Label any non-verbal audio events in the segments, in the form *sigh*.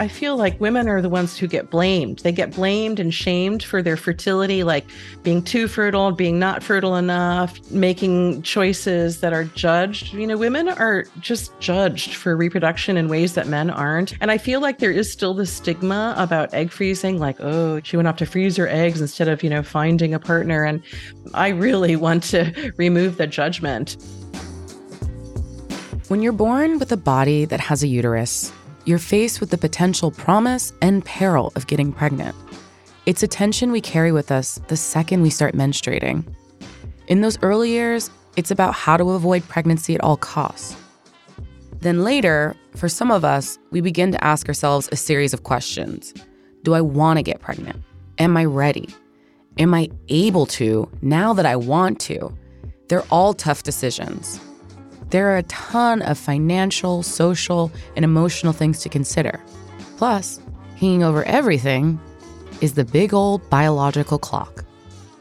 I feel like women are the ones who get blamed. They get blamed and shamed for their fertility, like being too fertile, being not fertile enough, making choices that are judged. You know, women are just judged for reproduction in ways that men aren't. And I feel like there is still the stigma about egg freezing, like, oh, she went off to freeze her eggs instead of, you know, finding a partner. And I really *laughs* want to remove the judgment. When you're born with a body that has a uterus, you're faced with the potential promise and peril of getting pregnant. It's a tension we carry with us the second we start menstruating. In those early years, it's about how to avoid pregnancy at all costs. Then later, for some of us, we begin to ask ourselves a series of questions Do I want to get pregnant? Am I ready? Am I able to now that I want to? They're all tough decisions. There are a ton of financial, social, and emotional things to consider. Plus, hanging over everything is the big old biological clock.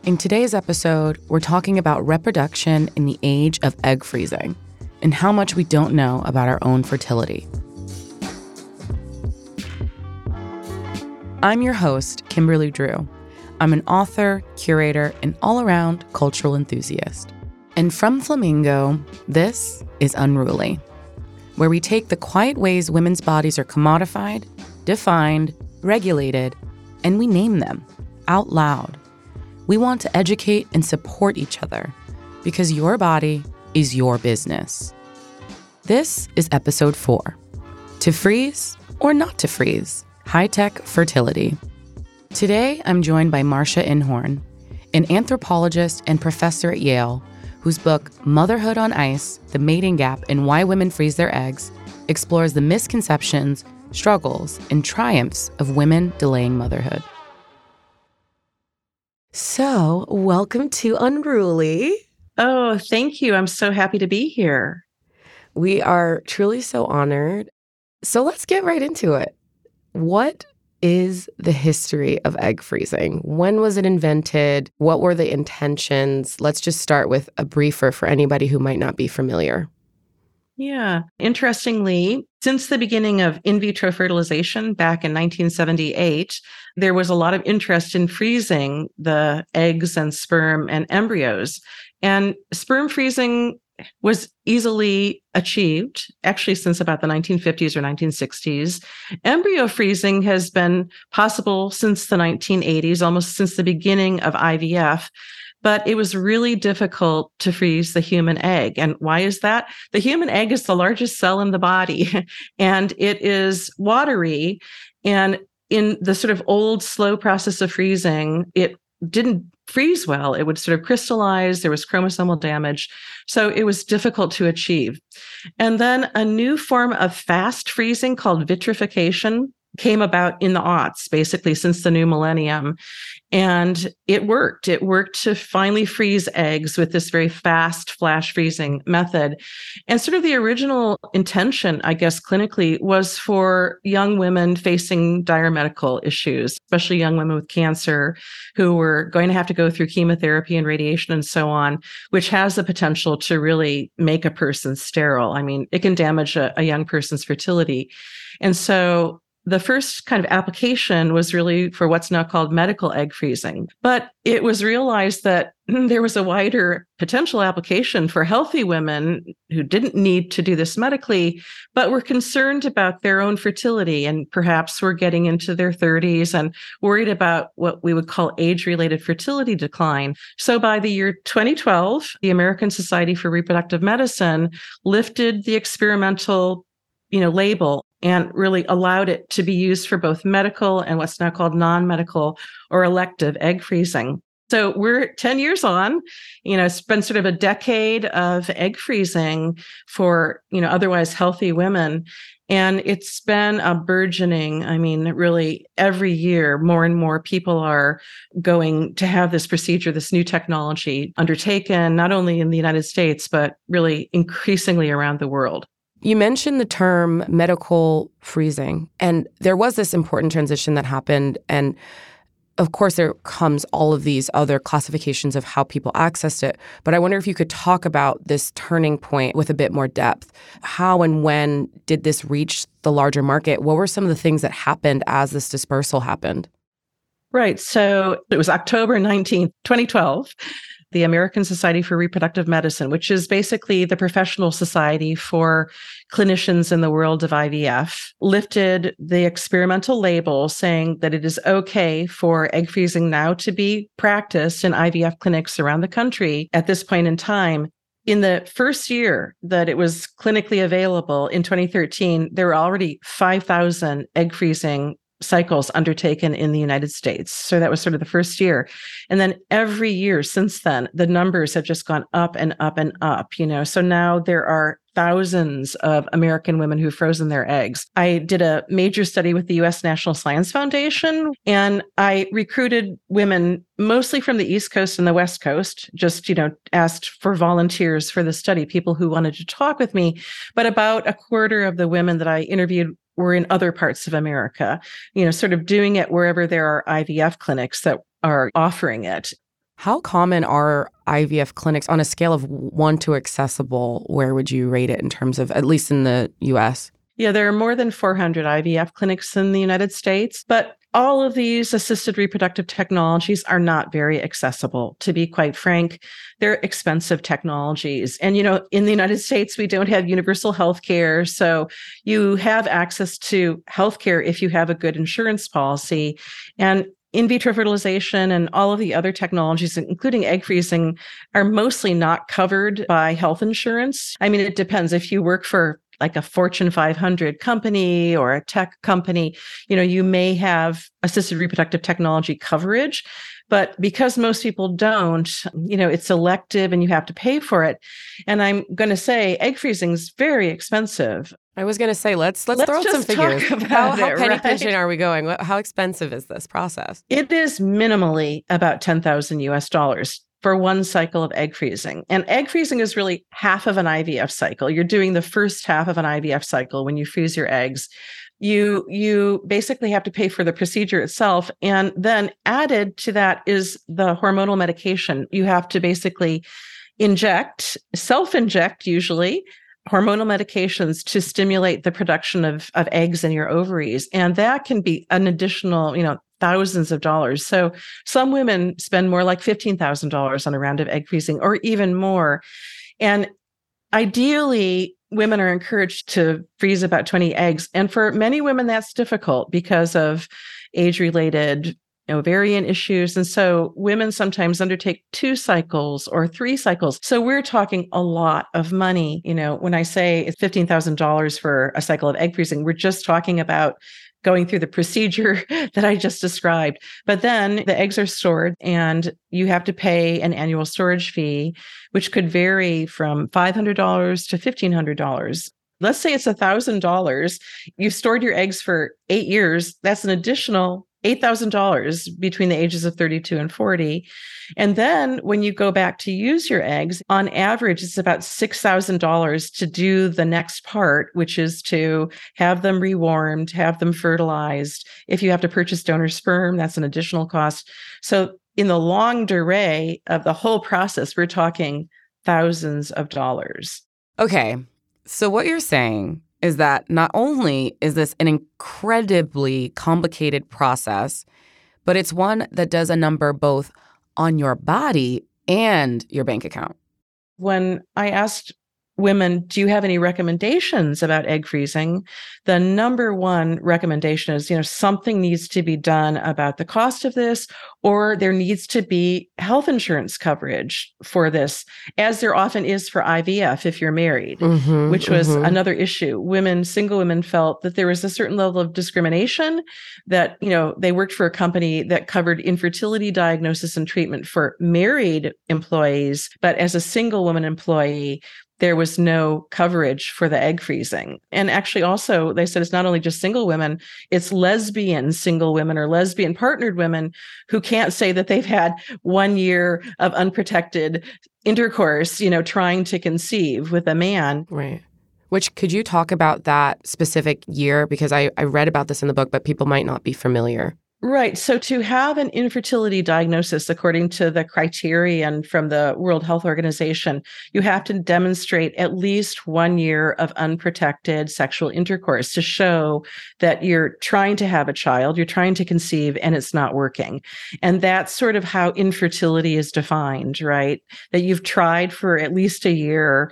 In today's episode, we're talking about reproduction in the age of egg freezing and how much we don't know about our own fertility. I'm your host, Kimberly Drew. I'm an author, curator, and all around cultural enthusiast. And from Flamingo, this is Unruly, where we take the quiet ways women's bodies are commodified, defined, regulated, and we name them out loud. We want to educate and support each other because your body is your business. This is episode four To Freeze or Not to Freeze High Tech Fertility. Today, I'm joined by Marcia Inhorn, an anthropologist and professor at Yale whose book, Motherhood on Ice The Mating Gap and Why Women Freeze Their Eggs, explores the misconceptions, struggles, and triumphs of women delaying motherhood. So, welcome to Unruly. Oh, thank you. I'm so happy to be here. We are truly so honored. So, let's get right into it. What is the history of egg freezing? When was it invented? What were the intentions? Let's just start with a briefer for anybody who might not be familiar. Yeah. Interestingly, since the beginning of in vitro fertilization back in 1978, there was a lot of interest in freezing the eggs and sperm and embryos. And sperm freezing was easily achieved actually since about the 1950s or 1960s. Embryo freezing has been possible since the 1980s, almost since the beginning of IVF. But it was really difficult to freeze the human egg. And why is that? The human egg is the largest cell in the body *laughs* and it is watery. And in the sort of old, slow process of freezing, it didn't freeze well. It would sort of crystallize. There was chromosomal damage. So it was difficult to achieve. And then a new form of fast freezing called vitrification came about in the aughts, basically since the new millennium. And it worked. It worked to finally freeze eggs with this very fast flash freezing method. And sort of the original intention, I guess, clinically was for young women facing dire medical issues, especially young women with cancer who were going to have to go through chemotherapy and radiation and so on, which has the potential to really make a person sterile. I mean, it can damage a, a young person's fertility. And so the first kind of application was really for what's now called medical egg freezing. But it was realized that *clears throat* there was a wider potential application for healthy women who didn't need to do this medically, but were concerned about their own fertility and perhaps were getting into their 30s and worried about what we would call age related fertility decline. So by the year 2012, the American Society for Reproductive Medicine lifted the experimental you know label and really allowed it to be used for both medical and what's now called non-medical or elective egg freezing. So we're 10 years on you know it's been sort of a decade of egg freezing for you know otherwise healthy women. And it's been a burgeoning i mean really every year more and more people are going to have this procedure this new technology undertaken not only in the united states but really increasingly around the world you mentioned the term medical freezing, and there was this important transition that happened. And of course, there comes all of these other classifications of how people accessed it. But I wonder if you could talk about this turning point with a bit more depth. How and when did this reach the larger market, what were some of the things that happened as this dispersal happened? Right. So it was October 19th, 2012 the American Society for Reproductive Medicine, which is basically the professional society for clinicians in the world of IVF, lifted the experimental label saying that it is okay for egg freezing now to be practiced in IVF clinics around the country at this point in time. In the first year that it was clinically available in 2013, there were already 5,000 egg freezing cycles undertaken in the United States. So that was sort of the first year. And then every year since then, the numbers have just gone up and up and up, you know. So now there are thousands of American women who've frozen their eggs. I did a major study with the US National Science Foundation and I recruited women mostly from the East Coast and the West Coast, just, you know, asked for volunteers for the study, people who wanted to talk with me. But about a quarter of the women that I interviewed were in other parts of America, you know, sort of doing it wherever there are IVF clinics that are offering it. How common are IVF clinics on a scale of one to accessible? Where would you rate it in terms of, at least in the US? Yeah, there are more than 400 IVF clinics in the United States, but all of these assisted reproductive technologies are not very accessible to be quite frank they're expensive technologies and you know in the united states we don't have universal health care so you have access to health care if you have a good insurance policy and in vitro fertilization and all of the other technologies, including egg freezing, are mostly not covered by health insurance. I mean, it depends. If you work for like a Fortune 500 company or a tech company, you know, you may have assisted reproductive technology coverage. But because most people don't, you know, it's elective and you have to pay for it. And I'm going to say egg freezing is very expensive. I was going to say let's let's, let's throw out some figures. *laughs* How, how penny right? pinching are we going? How expensive is this process? It is minimally about ten thousand U.S. dollars for one cycle of egg freezing. And egg freezing is really half of an IVF cycle. You're doing the first half of an IVF cycle when you freeze your eggs. You you basically have to pay for the procedure itself and then added to that is the hormonal medication. You have to basically inject, self-inject usually hormonal medications to stimulate the production of, of eggs in your ovaries. And that can be an additional, you know, thousands of dollars. So some women spend more like $15,000 on a round of egg freezing or even more. And ideally, women are encouraged to freeze about 20 eggs. And for many women, that's difficult because of age related ovarian issues. And so women sometimes undertake two cycles or three cycles. So we're talking a lot of money. You know, when I say it's $15,000 for a cycle of egg freezing, we're just talking about going through the procedure *laughs* that I just described. But then the eggs are stored and you have to pay an annual storage fee, which could vary from $500 to $1,500. Let's say it's $1,000. You've stored your eggs for eight years. That's an additional $8,000 between the ages of 32 and 40. And then when you go back to use your eggs, on average, it's about $6,000 to do the next part, which is to have them rewarmed, have them fertilized. If you have to purchase donor sperm, that's an additional cost. So in the long durée of the whole process, we're talking thousands of dollars. Okay. So what you're saying is that not only is this an incredibly complicated process, but it's one that does a number both on your body and your bank account. When I asked women, do you have any recommendations about egg freezing? The number one recommendation is, you know, something needs to be done about the cost of this, or there needs to be health insurance coverage for this, as there often is for IVF if you're married, mm-hmm, which was mm-hmm. another issue. Women, single women felt that there was a certain level of discrimination that, you know, they worked for a company that covered infertility diagnosis and treatment for married employees, but as a single woman employee, there was no coverage for the egg freezing. And actually, also, they said it's not only just single women, it's lesbian single women or lesbian partnered women who can't say that they've had one year of unprotected intercourse, you know, trying to conceive with a man. Right. Which could you talk about that specific year? Because I, I read about this in the book, but people might not be familiar. Right. So to have an infertility diagnosis, according to the criterion from the World Health Organization, you have to demonstrate at least one year of unprotected sexual intercourse to show that you're trying to have a child, you're trying to conceive, and it's not working. And that's sort of how infertility is defined, right? That you've tried for at least a year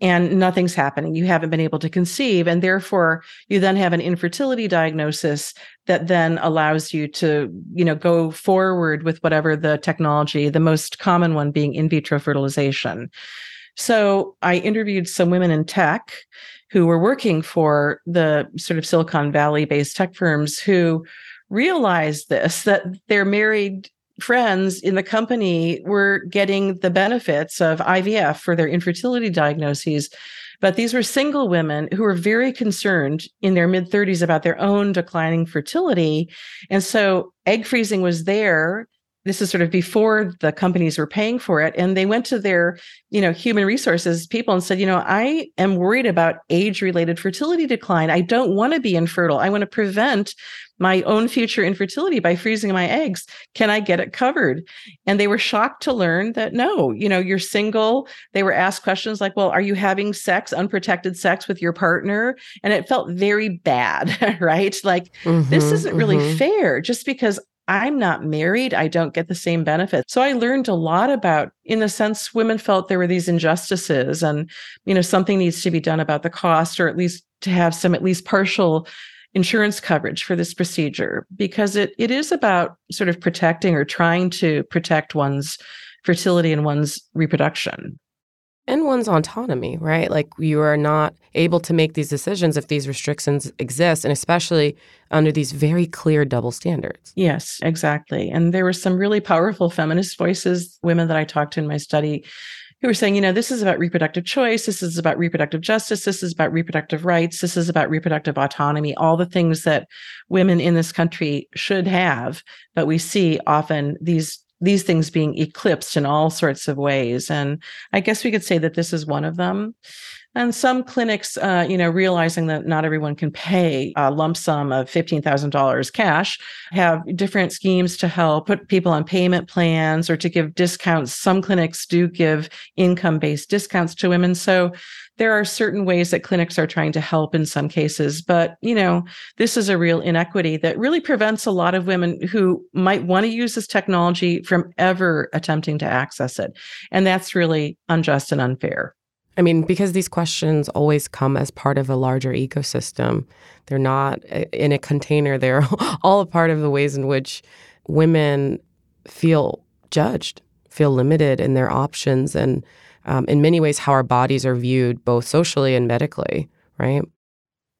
and nothing's happening. You haven't been able to conceive. And therefore, you then have an infertility diagnosis that then allows you to, you know, go forward with whatever the technology, the most common one being in vitro fertilization. So I interviewed some women in tech who were working for the sort of Silicon Valley based tech firms who realized this that they're married friends in the company were getting the benefits of IVF for their infertility diagnoses. But these were single women who were very concerned in their mid 30s about their own declining fertility. And so egg freezing was there this is sort of before the companies were paying for it and they went to their you know human resources people and said you know i am worried about age related fertility decline. I don't want to be infertile. I want to prevent my own future infertility by freezing my eggs. Can i get it covered? And they were shocked to learn that no you know you're single. They were asked questions like well are you having sex unprotected sex with your partner? And it felt very bad *laughs* right? Like mm-hmm, this isn't really mm-hmm. fair just because I'm not married. I don't get the same benefits. So I learned a lot about, in the sense, women felt there were these injustices and, you know, something needs to be done about the cost or at least to have some at least partial insurance coverage for this procedure because it it is about sort of protecting or trying to protect one's fertility and one's reproduction and one's autonomy, right? Like you are not able to make these decisions if these restrictions exist, and especially under these very clear double standards. Yes, exactly. And there were some really powerful feminist voices, women that I talked to in my study, who were saying, you know, this is about reproductive choice, this is about reproductive justice, this is about reproductive rights, this is about reproductive autonomy, all the things that women in this country should have. But we see often these these things being eclipsed in all sorts of ways. And I guess we could say that this is one of them. And some clinics, uh, you know, realizing that not everyone can pay a lump sum of $15,000 cash, have different schemes to help put people on payment plans or to give discounts. Some clinics do give income based discounts to women. So there are certain ways that clinics are trying to help in some cases but you know this is a real inequity that really prevents a lot of women who might want to use this technology from ever attempting to access it and that's really unjust and unfair I mean, because these questions always come as part of a larger ecosystem. They're not uh, in a container, *laughs* they're all a part of the ways in which women feel judged, feel limited in their options, and um, in many ways how our bodies are viewed both socially and medically, right?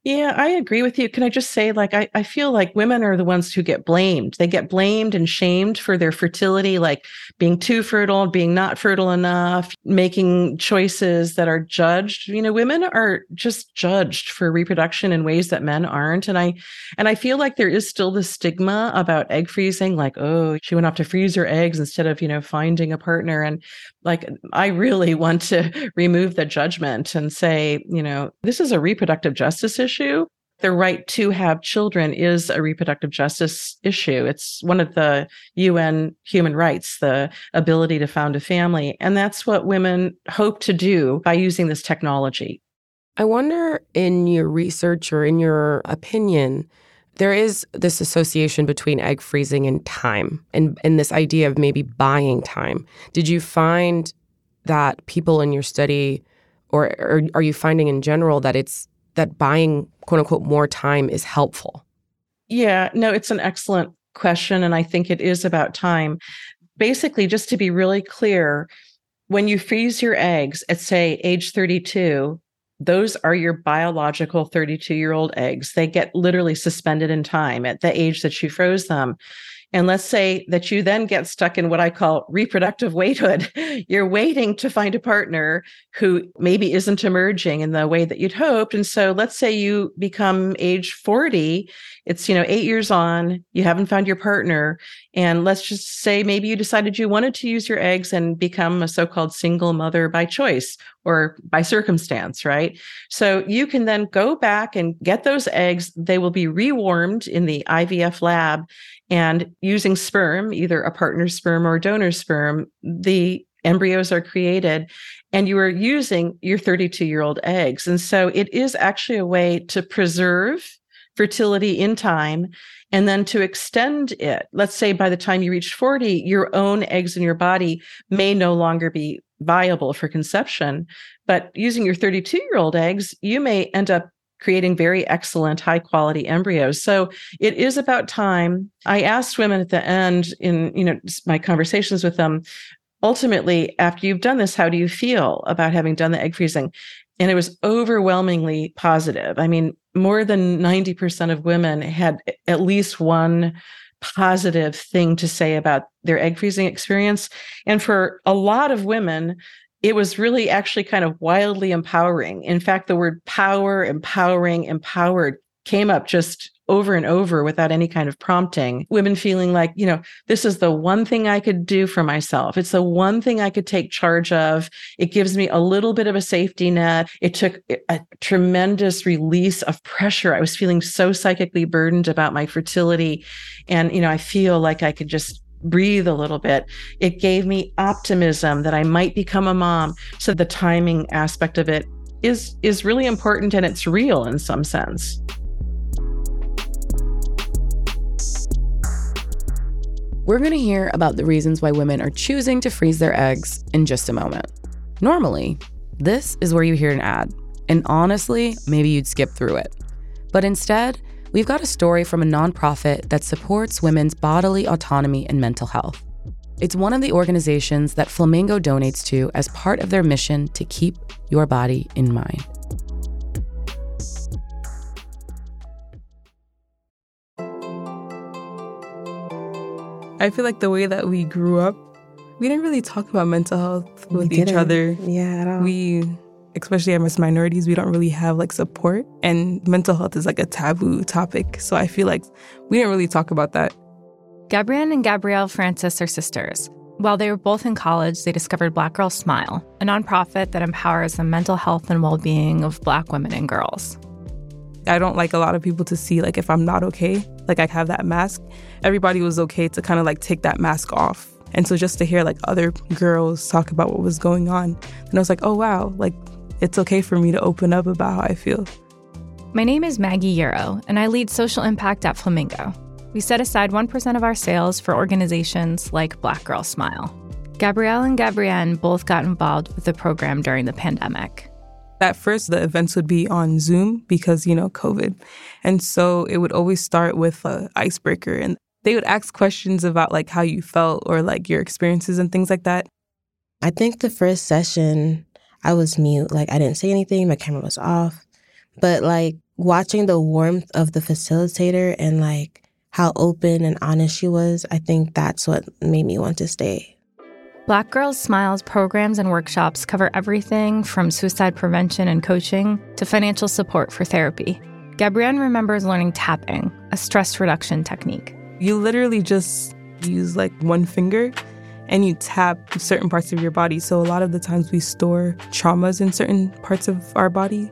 Yeah, I agree with you. Can I just say, like, I, I feel like women are the ones who get blamed. They get blamed and shamed for their fertility, like being too fertile, being not fertile enough, making choices that are judged. You know, women are just judged for reproduction in ways that men aren't. And I and I feel like there is still the stigma about egg freezing, like, oh, she went off to freeze her eggs instead of, you know, finding a partner. And like I really want to *laughs* remove the judgment and say, you know, this is a reproductive justice issue. The right to have children is a reproductive justice issue. It's one of the UN human rights, the ability to found a family. And that's what women hope to do by using this technology. I wonder, in your research or in your opinion, there is this association between egg freezing and time and, and this idea of maybe buying time. Did you find that people in your study, or, or are you finding in general that it's that buying quote unquote more time is helpful? Yeah, no, it's an excellent question. And I think it is about time. Basically, just to be really clear, when you freeze your eggs at, say, age 32, those are your biological 32 year old eggs. They get literally suspended in time at the age that you froze them. And let's say that you then get stuck in what I call reproductive waithood. *laughs* You're waiting to find a partner who maybe isn't emerging in the way that you'd hoped. And so let's say you become age 40, it's, you know, eight years on, you haven't found your partner. And let's just say maybe you decided you wanted to use your eggs and become a so called single mother by choice or by circumstance, right? So you can then go back and get those eggs. They will be rewarmed in the IVF lab and using sperm, either a partner sperm or donor sperm, the embryos are created and you are using your 32 year old eggs. And so it is actually a way to preserve fertility in time and then to extend it. Let's say by the time you reach 40, your own eggs in your body may no longer be viable for conception. But using your 32 year old eggs, you may end up creating very excellent high quality embryos so it is about time i asked women at the end in you know my conversations with them ultimately, after you've done this, how do you feel about having done the egg freezing? And it was overwhelmingly positive. I mean, more than 90% of women had at least one positive thing to say about their egg freezing experience. And for a lot of women, it was really actually kind of wildly empowering. In fact, the word power, empowering, empowered came up just over and over without any kind of prompting. Women feeling like, you know, this is the one thing I could do for myself. It's the one thing I could take charge of. It gives me a little bit of a safety net. It took a tremendous release of pressure. I was feeling so psychically burdened about my fertility. And, you know, I feel like I could just breathe a little bit. It gave me optimism that I might become a mom. So the timing aspect of it is is really important and it's real in some sense. We're going to hear about the reasons why women are choosing to freeze their eggs in just a moment. Normally, this is where you hear an ad, and honestly, maybe you'd skip through it. But instead, we've got a story from a nonprofit that supports women's bodily autonomy and mental health. It's one of the organizations that Flamingo donates to as part of their mission to keep your body in mind. I feel like the way that we grew up, we didn't really talk about mental health with each other. Yeah, at all. We, especially as minorities, we don't really have like support, and mental health is like a taboo topic. So I feel like we didn't really talk about that. Gabrielle and Gabrielle Francis are sisters. While they were both in college, they discovered Black Girl Smile, a nonprofit that empowers the mental health and well being of Black women and girls. I don't like a lot of people to see like if I'm not okay, like I have that mask. Everybody was okay to kind of like take that mask off. And so just to hear like other girls talk about what was going on, and I was like, oh wow, like it's okay for me to open up about how I feel. My name is Maggie Euro, and I lead social impact at Flamingo. We set aside 1% of our sales for organizations like Black Girl Smile. Gabrielle and Gabrielle both got involved with the program during the pandemic. At first, the events would be on Zoom because, you know, COVID. And so it would always start with an icebreaker and they would ask questions about like how you felt or like your experiences and things like that. I think the first session, I was mute. Like I didn't say anything, my camera was off. But like watching the warmth of the facilitator and like how open and honest she was, I think that's what made me want to stay. Black Girl Smile's programs and workshops cover everything from suicide prevention and coaching to financial support for therapy. Gabrielle remembers learning tapping, a stress reduction technique. You literally just use like one finger and you tap certain parts of your body. So a lot of the times we store traumas in certain parts of our body.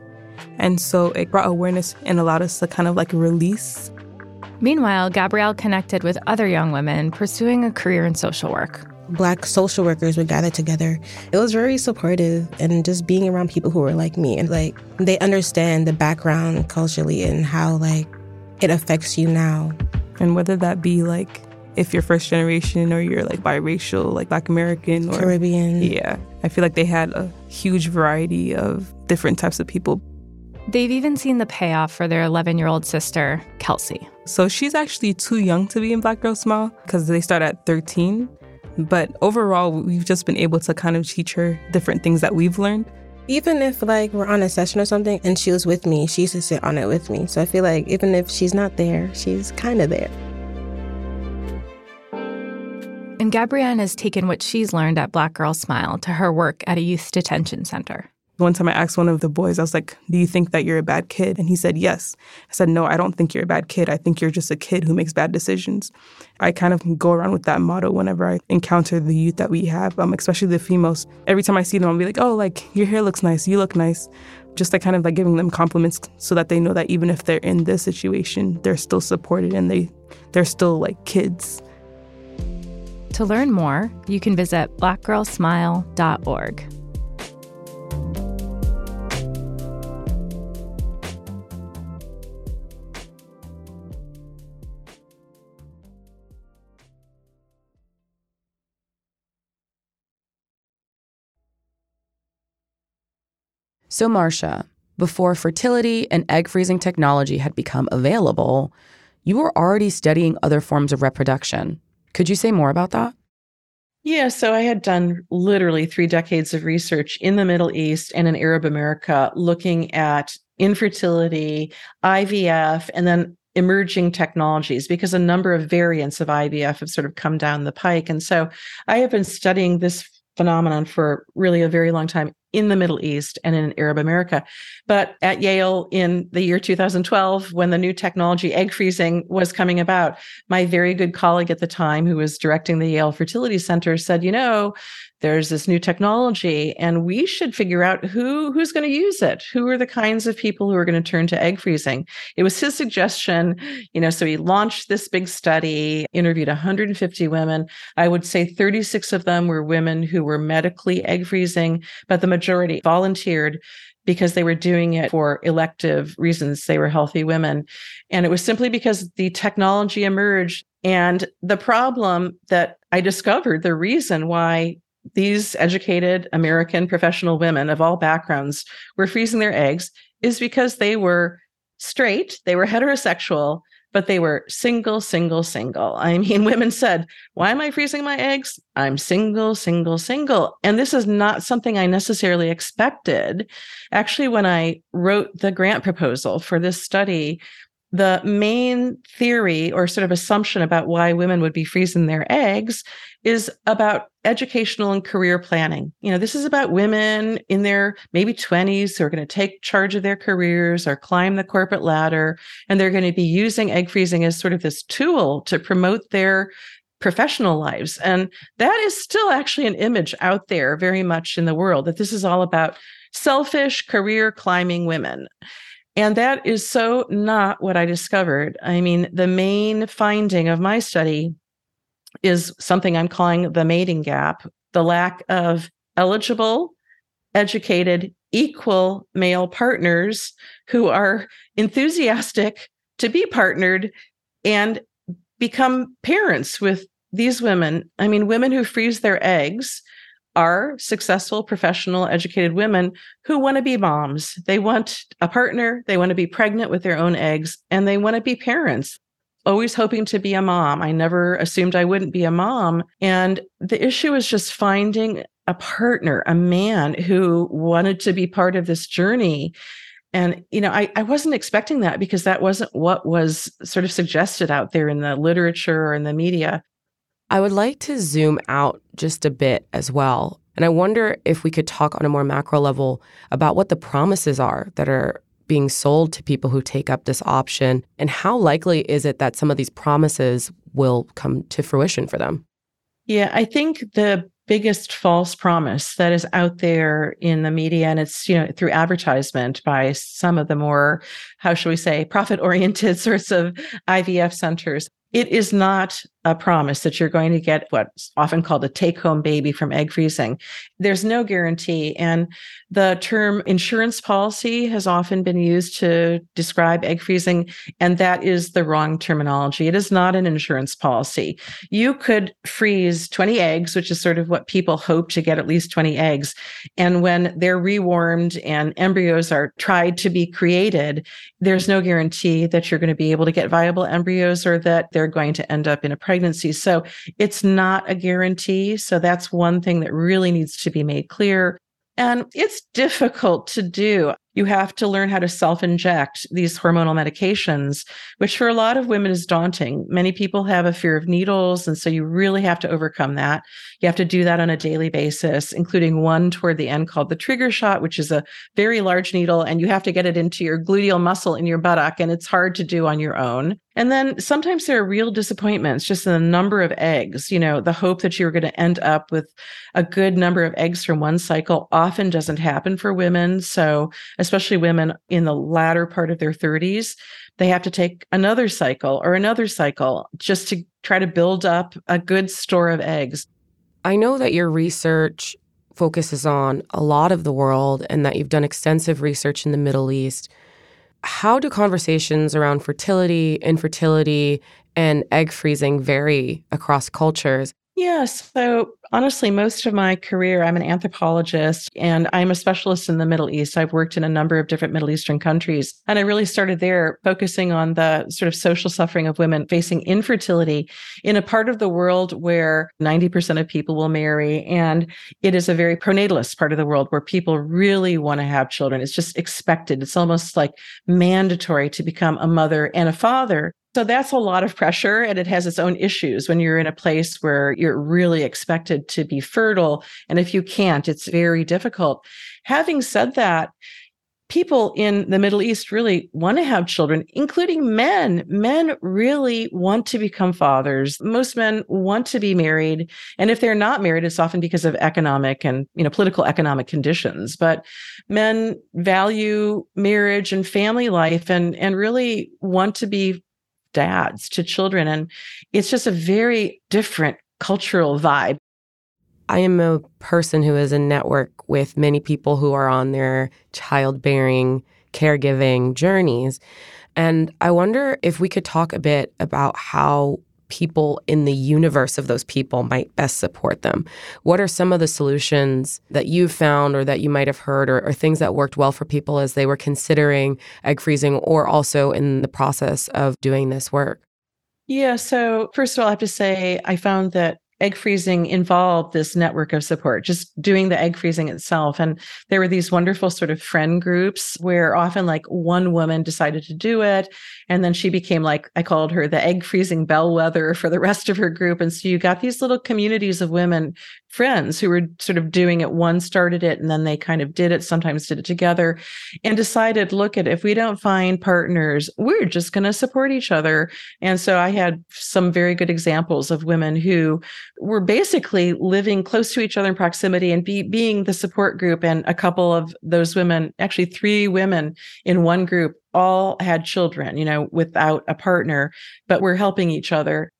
And so it brought awareness and allowed us to kind of like release. Meanwhile, Gabrielle connected with other young women pursuing a career in social work. Black social workers would gather together. It was very supportive and just being around people who were like me and like they understand the background culturally and how like it affects you now. And whether that be like if you're first generation or you're like biracial, like Black American or Caribbean. Yeah. I feel like they had a huge variety of different types of people. They've even seen the payoff for their 11 year old sister, Kelsey. So she's actually too young to be in Black Girl Smile because they start at 13. But overall, we've just been able to kind of teach her different things that we've learned. Even if like we're on a session or something and she was with me, she used to sit on it with me. So I feel like even if she's not there, she's kind of there. And Gabrielle has taken what she's learned at Black Girl Smile to her work at a youth detention center. One time I asked one of the boys, I was like, Do you think that you're a bad kid? And he said, Yes. I said, No, I don't think you're a bad kid. I think you're just a kid who makes bad decisions. I kind of go around with that motto whenever I encounter the youth that we have, um, especially the females. Every time I see them, I'll be like, Oh, like, your hair looks nice. You look nice. Just like kind of like giving them compliments so that they know that even if they're in this situation, they're still supported and they, they're still like kids. To learn more, you can visit blackgirlsmile.org. So, Marcia, before fertility and egg freezing technology had become available, you were already studying other forms of reproduction. Could you say more about that? Yeah, so I had done literally three decades of research in the Middle East and in Arab America looking at infertility, IVF, and then emerging technologies because a number of variants of IVF have sort of come down the pike. And so I have been studying this phenomenon for really a very long time in the Middle East and in Arab America. But at Yale in the year 2012, when the new technology egg freezing was coming about, my very good colleague at the time, who was directing the Yale Fertility Center, said, You know, there's this new technology and we should figure out who who's going to use it who are the kinds of people who are going to turn to egg freezing it was his suggestion you know so he launched this big study interviewed 150 women i would say 36 of them were women who were medically egg freezing but the majority volunteered because they were doing it for elective reasons. They were healthy women. And it was simply because the technology emerged. And the problem that I discovered, the reason why these educated American professional women of all backgrounds were freezing their eggs is because they were straight, they were heterosexual, but they were single, single, single. I *laughs* mean, women said, Why am I freezing my eggs? I'm single, single, single. And this is not something I necessarily expected. Actually, when I wrote the grant proposal for this study, the main theory or sort of assumption about why women would be freezing their eggs is about educational and career planning. You know, this is about women in their maybe 20s who are going to take charge of their careers or climb the corporate ladder. And they're going to be using egg freezing as sort of this tool to promote their professional lives. And that is still actually an image out there very much in the world that this is all about selfish career climbing women. And that is so not what I discovered. I mean, the main finding of my study is something I'm calling the mating gap the lack of eligible, educated, equal male partners who are enthusiastic to be partnered and become parents with these women. I mean, women who freeze their eggs are successful, professional, educated women who want to be moms. They want a partner, they want to be pregnant with their own eggs, and they want to be parents. Always hoping to be a mom. I never assumed I wouldn't be a mom. And the issue is just finding a partner, a man who wanted to be part of this journey. And, you know, I, I wasn't expecting that because that wasn't what was sort of suggested out there in the literature or in the media. I would like to zoom out just a bit as well. And I wonder if we could talk on a more macro level about what the promises are that are being sold to people who take up this option and how likely is it that some of these promises will come to fruition for them? Yeah, I think the biggest false promise that is out there in the media and it's you know through advertisement by some of the more how shall we say profit oriented *laughs* sorts of IVF centers it is not a promise that you're going to get what's often called a take home baby from egg freezing. There's no guarantee. And the term insurance policy has often been used to describe egg freezing, and that is the wrong terminology. It is not an insurance policy. You could freeze 20 eggs, which is sort of what people hope to get at least 20 eggs. And when they're rewarmed and embryos are tried to be created, there's no guarantee that you're going to be able to get viable embryos or that they're going to end up in a pregnancy. So it's not a guarantee. So that's one thing that really needs to be made clear. And it's difficult to do. You have to learn how to self inject these hormonal medications, which for a lot of women is daunting. Many people have a fear of needles. And so you really have to overcome that. You have to do that on a daily basis, including one toward the end called the trigger shot, which is a very large needle, and you have to get it into your gluteal muscle in your buttock. And it's hard to do on your own. And then sometimes there are real disappointments just in the number of eggs. You know, the hope that you're going to end up with a good number of eggs from one cycle often doesn't happen for women. So, especially women in the latter part of their 30s, they have to take another cycle or another cycle just to try to build up a good store of eggs. I know that your research focuses on a lot of the world and that you've done extensive research in the Middle East how do conversations around fertility, infertility, and egg freezing vary across cultures? Yes. So honestly, most of my career, I'm an anthropologist and I'm a specialist in the Middle East. I've worked in a number of different Middle Eastern countries. And I really started there focusing on the sort of social suffering of women facing infertility in a part of the world where 90% of people will marry. And it is a very pronatalist part of the world where people really want to have children. It's just expected. It's almost like mandatory to become a mother and a father. So that's a lot of pressure and it has its own issues when you're in a place where you're really expected to be fertile. And if you can't, it's very difficult. Having said that, people in the Middle East really want to have children, including men. Men really want to become fathers. Most men want to be married. And if they're not married, it's often because of economic and, you know, political economic conditions. But men value marriage and family life and, and really want to be dads to children. And it's just a very different cultural vibe. I am a person who is in network with many people who are on their childbearing, caregiving journeys. And I wonder if we could talk a bit about how people in the universe of those people might best support them. What are some of the solutions that you've found or that you might have heard or, or, things that worked well for people as they were considering egg freezing or also in the process of doing this work? Yeah. So, first of all, I have to say, I found that egg freezing involved this network of support, just doing the egg freezing itself. And there were these wonderful sort of friend groups where often like one woman decided to do it. And then she became like, I called her the egg freezing bellwether for the rest of her group. And so you got these little communities of women friends who were sort of doing it. One started it and then they kind of did it, sometimes did it together and decided, look at if we don't find partners, we're just going to support each other. And so I had some very good examples of women who were basically living close to each other in proximity and be, being the support group. And a couple of those women, actually three women in one group, all had children, you know, without a partner, but we're helping each other.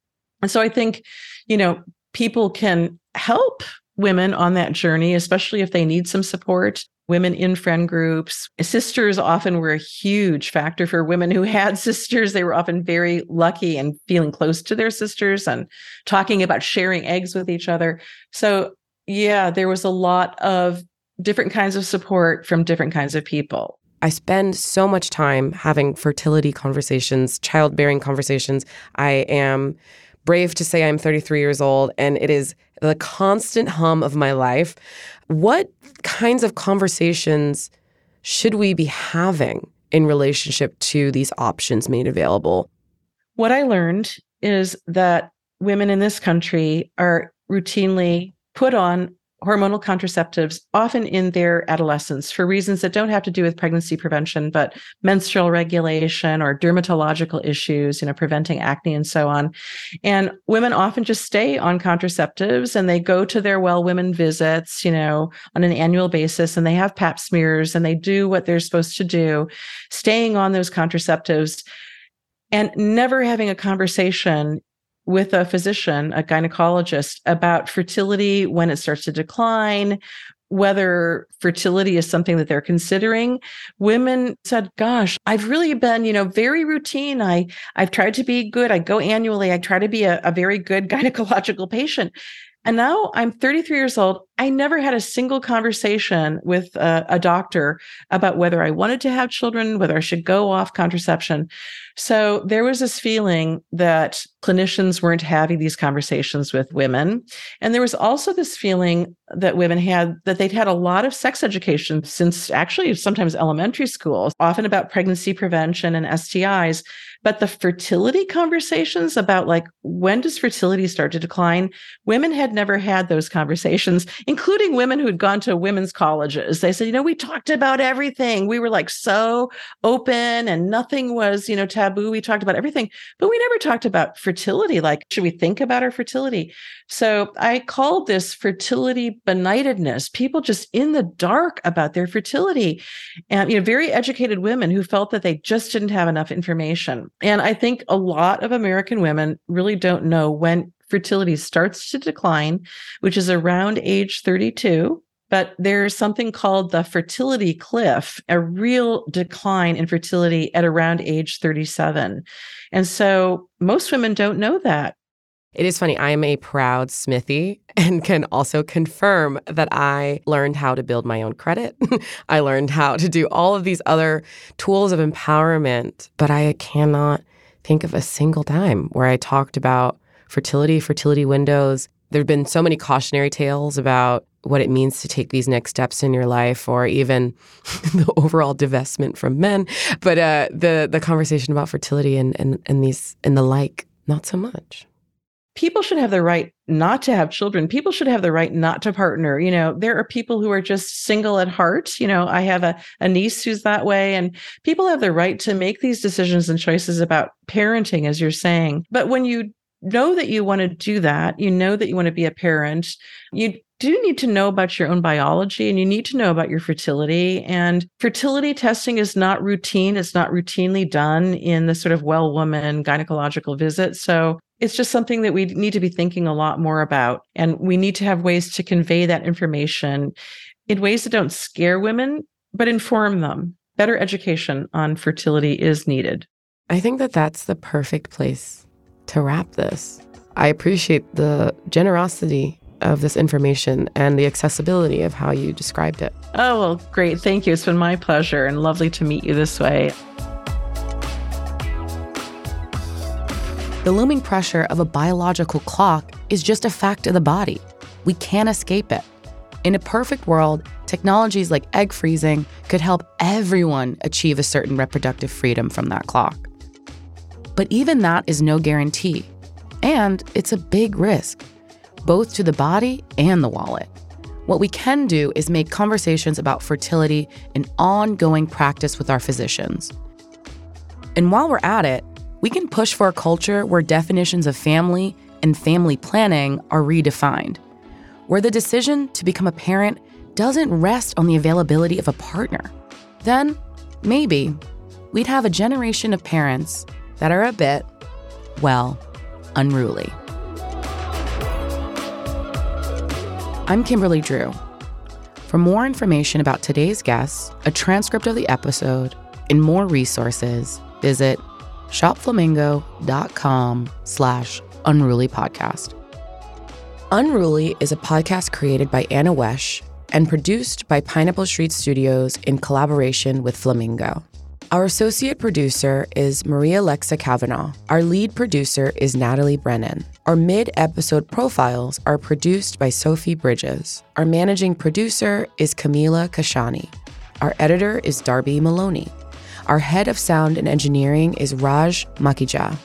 And so I think, you know, people can help women on that journey, especially if they need some support. Women in friend groups. Sisters often were a huge factor for women who had *laughs* sisters. They were often very lucky and feeling close to their sisters and talking about sharing eggs with each other. So, yeah, there was a lot of different kinds of support from different kinds of people. I spend so much time having fertility conversations, childbearing conversations. I am brave to say I'm 33 years old and it is the constant hum of my life. What kinds of conversations should we be having in relationship to these options made available? What I learned is that women in this country are routinely put on hormonal contraceptives, often in their adolescence, for reasons that don't have to do with pregnancy prevention, but menstrual regulation or dermatological issues, you know, preventing acne and so on. And women often just stay on contraceptives and they go to their well women visits, you know, on an annual basis and they have pap smears and they do what they're supposed to do, staying on those contraceptives and never having a conversation with a physician, a gynecologist, about fertility when it starts to decline, whether fertility is something that they're considering. Women said gosh i've really been you know very routine. I i've tried to be good. I go annually. I try to be a, a very good *laughs* gynecological patient. And now I'm 33 years old. I never had a single conversation with a, a, doctor about whether I wanted to have children, whether I should go off contraception. So there was this feeling that clinicians weren't having these conversations with women. And there was also this feeling that women had that they'd had a lot of sex education since actually sometimes elementary school, often about pregnancy prevention and STIs. But the fertility conversations about like when does fertility start to decline, women had never had those conversations, including women who had gone to women's colleges. They said, you know, we talked about everything. We were like so open and nothing was, you know, taboo. We talked about everything, but we never talked about fertility. Like, should we think about our fertility? So I called this fertility benightedness, people just in the dark about their fertility. And, you know, very educated women who felt that they just didn't have enough information. And I think a lot of American women really don't know when fertility starts to decline, which is around age 32. But there's something called the fertility cliff, a real decline in fertility at around age 37. And so most women don't know that. It is funny. I am a proud Smithie *laughs* and can also confirm that I learned how to build my own credit. *laughs* I learned how to do all of these other tools of empowerment, but I cannot think of a single time where I talked about fertility, fertility windows. There have been so many cautionary tales about what it means to take these next steps in your life or even *laughs* the overall divestment from men but uh, the the conversation about fertility and, and and these and the like not so much people should have the right not to have children. People should have the right not to partner. You know, there are people who are just single at heart. You know, I have a, a niece who's that way, and people have the right to make these decisions and choices about parenting, as you're saying. But when you know that you want to do that, you know that you want to be a parent, you do you need to know about your own biology and you need to know about your fertility. And fertility testing is not routine, it's not routinely done in the sort of well woman gynecological visit. So it's just something that we need to be thinking a lot more about. And we need to have ways to convey that information in ways that don't scare women, but inform them. Better education on fertility is needed. I think that that's the perfect place to wrap this. I appreciate the generosity of this information and the accessibility of how you described it. Oh, well, great. Thank you. It's been my pleasure and lovely to meet you this way. The looming pressure of a biological clock is just a fact of the body. We can't escape it. In a perfect world, technologies like egg freezing could help everyone achieve a certain reproductive freedom from that clock. But even that is no guarantee. And it's a big risk, both to the body and the wallet. What we can do is make conversations about fertility an ongoing practice with our physicians. And while we're at it, we can push for a culture where definitions of family and family planning are redefined, where the decision to become a parent doesn't rest on the availability of a partner. Then, maybe, we'd have a generation of parents that are a bit, well, unruly. I'm Kimberly Drew. For more information about today's guests, a transcript of the episode, and more resources, visit shopflamingo.com slash unruly podcast. Unruly is a podcast created by Anna Wesh and produced by Pineapple Street Studios in collaboration with Flamingo. Our associate producer is Maria Lexa Kavanaugh. Our lead producer is Natalie Brennan. Our mid episode profiles are produced by Sophie Bridges. Our managing producer is Camila Kashani. Our editor is Darby Maloney. Our head of sound and engineering is Raj Makhija.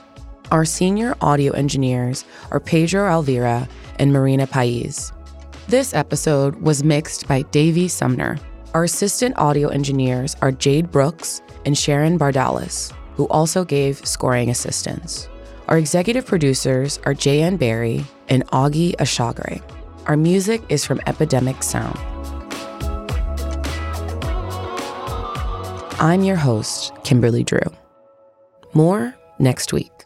Our senior audio engineers are Pedro Alvira and Marina Paiz. This episode was mixed by Davey Sumner. Our assistant audio engineers are Jade Brooks and Sharon Bardalis, who also gave scoring assistance. Our executive producers are J.N. Barry and Augie Ashagre. Our music is from Epidemic Sound. I'm your host, Kimberly Drew. More next week.